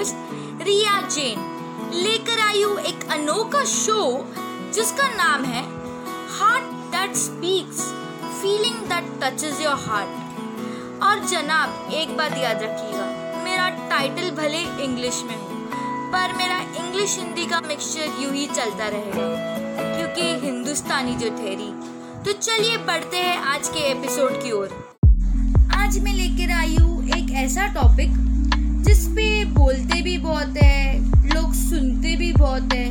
Host Riya Jain लेकर आई हूँ एक अनोखा शो जिसका नाम है heart that speaks feeling that touches your heart और जनाब, एक बात याद रखिएगा, मेरा टाइटल भले इंग्लिश में हो, पर मेरा इंग्लिश हिंदी का मिक्सचर यूँ ही चलता रहेगा, क्योंकि हिंदुस्तानी जो ठहरी। तो चलिए बढ़ते हैं आज के एपिसोड की ओर। आज मैं लेकर आई हूँ एक ऐसा टॉपिक बहुत है,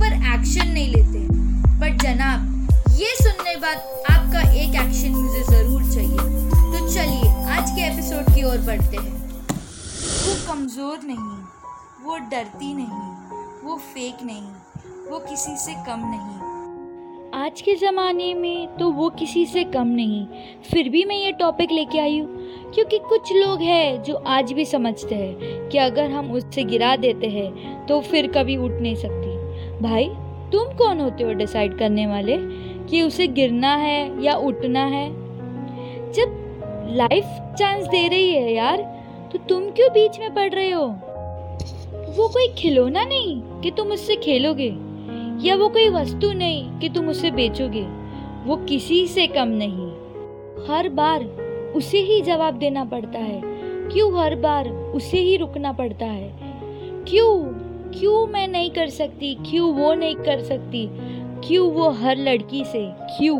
पर एक्शन नहीं लेते। बट जनाब, ये सुनने बाद आपका एक एक्शन मुझे ज़रूर चाहिए। तो चलिए, आज के एपिसोड की ओर बढ़ते हैं। वो कमज़ोर नहीं, वो डरती नहीं, वो फेक नहीं, वो किसी से कम नहीं। आज के ज़माने में तो वो किसी से कम नहीं। फिर भी मैं ये टॉपिक लेके आई हूँ, क्योंकि कुछ लोग हैं जो आज भी समझते हैं कि अगर हम उससे गिरा देते हैं तो फिर कभी उठ नहीं सकती। भाई, तुम कौन होते हो डिसाइड करने वाले कि उसे गिरना है या उठना है? जब लाइफ चांस दे रही है यार तो तुम क्यों बीच में पड़ रहे हो? वो कोई खिलौना नहीं कि तुम उससे खेलोगे। या वो कोई वस्तु नहीं कि तुम उसे बेचोगे, वो किसी से कम नहीं। हर बार उसे ही जवाब देना पड़ता है, क्यों हर बार उसे ही रुकना पड़ता है? क्यों क्यों मैं नहीं कर सकती, क्यों वो नहीं कर सकती, क्यों वो हर लड़की से, क्यों?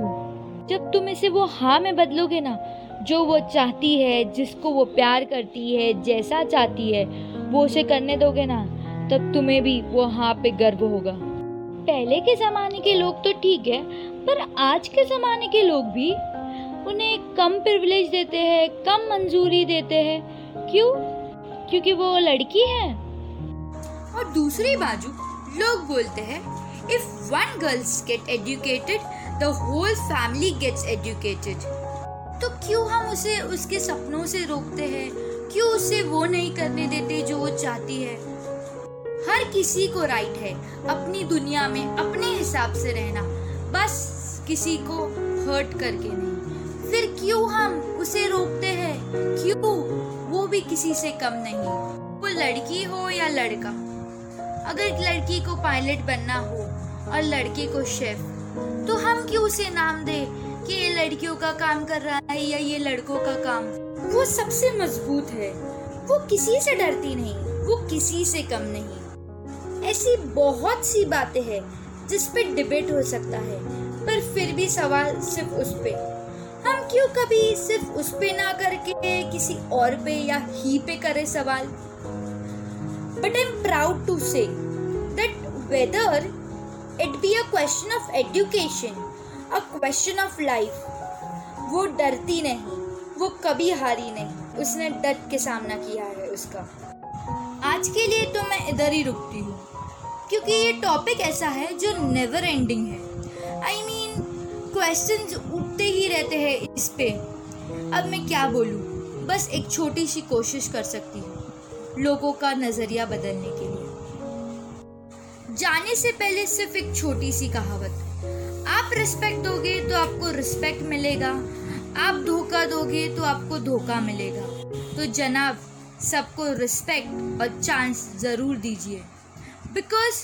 जब तुम इसे वो हाँ में बदलोगे ना, जो वो चाहती है, जिसको वो प्यार करती है, जैसा चाहती है, वो उसे करने दोगे ना, तब तुम्हें भी वो हाँ पे गर्व होगा। पहले के ज़माने के लोग तो ठीक है, पर आज के ज़माने के लोग भी उन्हें कम प्रिविलेज देते हैं, कम मंजूरी देते हैं। क्यों? क्योंकि वो लड़की है। और दूसरी बाजू, लोग बोलते हैं if one girls get educated the whole family gets educated तो क्यों हम उसे, उसके सपनों से रोकते हैं? क्यों उसे वो नहीं करने देते जो वो चाहती है? हर किसी को राइट है। अपनी दुनिया में, अपने हिसाब से रहना। बस किसी को हर्ट करके नहीं। फिर क्यों हम उसे रोकते हैं? क्यों? वो भी किसी से कम नहीं। वो लड़की हो या लड़का। अगर लड़की को पायलट बनना हो और लड़के को शेफ तो हम क्यों उसे नाम दे कि ये लड़कियों का काम कर रहा है या ये लड़कों का काम? वो सबसे मज़बूत है। वो किसी से डरती नहीं। वो किसी से कम नहीं। ऐसी बहुत सी बातें हैं जिस पे डिबेट हो सकता है, पर फिर भी सवाल सिर्फ़ उस पे। हम क्यों कभी सिर्फ़ उस पे ना करके किसी और पे या ही पे करें सवाल? But I am proud to say that whether it be a question of education a question of life वो डरती नहीं, वो कभी हारी नहीं। उसने डट के सामना किया है उसका। आज के लिए तो मैं इधर ही रुकती हूँ, क्योंकि ये टॉपिक ऐसा है जो नेवर एंडिंग है। आई मीन क्वेश्चन उठते ही रहते हैं इस पे। अब मैं क्या बोलूँ? बस एक छोटी सी कोशिश कर सकती हूँ लोगों का नज़रिया बदलने के लिए। जाने से पहले सिर्फ़ एक छोटी सी कहावत। आप रिस्पेक्ट दोगे तो आपको रिस्पेक्ट मिलेगा, आप धोखा दोगे तो आपको धोखा मिलेगा। तो जनाब सबको रिस्पेक्ट और चांस ज़रूर दीजिए। Because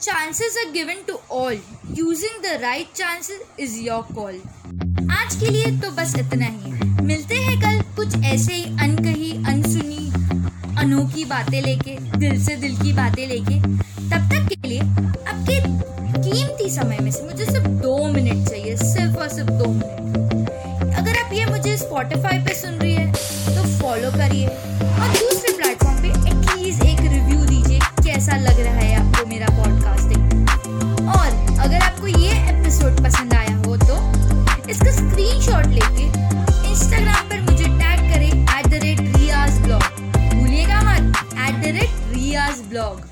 chances are given to all. Using the right chances is your call. आज के लिए तो बस इतना ही। मिलते हैं कल कुछ ऐसे ही अनकही, अनसुनी, अनोखी बातें लेके, दिल से दिल की बातें लेके। तब तक के लिए आपके कीमती समय में से मुझे सिर्फ़ दो मिनट चाहिए, सिर्फ़ और सिर्फ़ दो मिनट। अगर आप ये मुझे स्पॉटिफाई पे सुन स्क्रीनशॉट लेके इंस्टाग्राम पर मुझे टैग करें at the rate Riyaz blog भूलिएगा मत at the rate Riyaz blog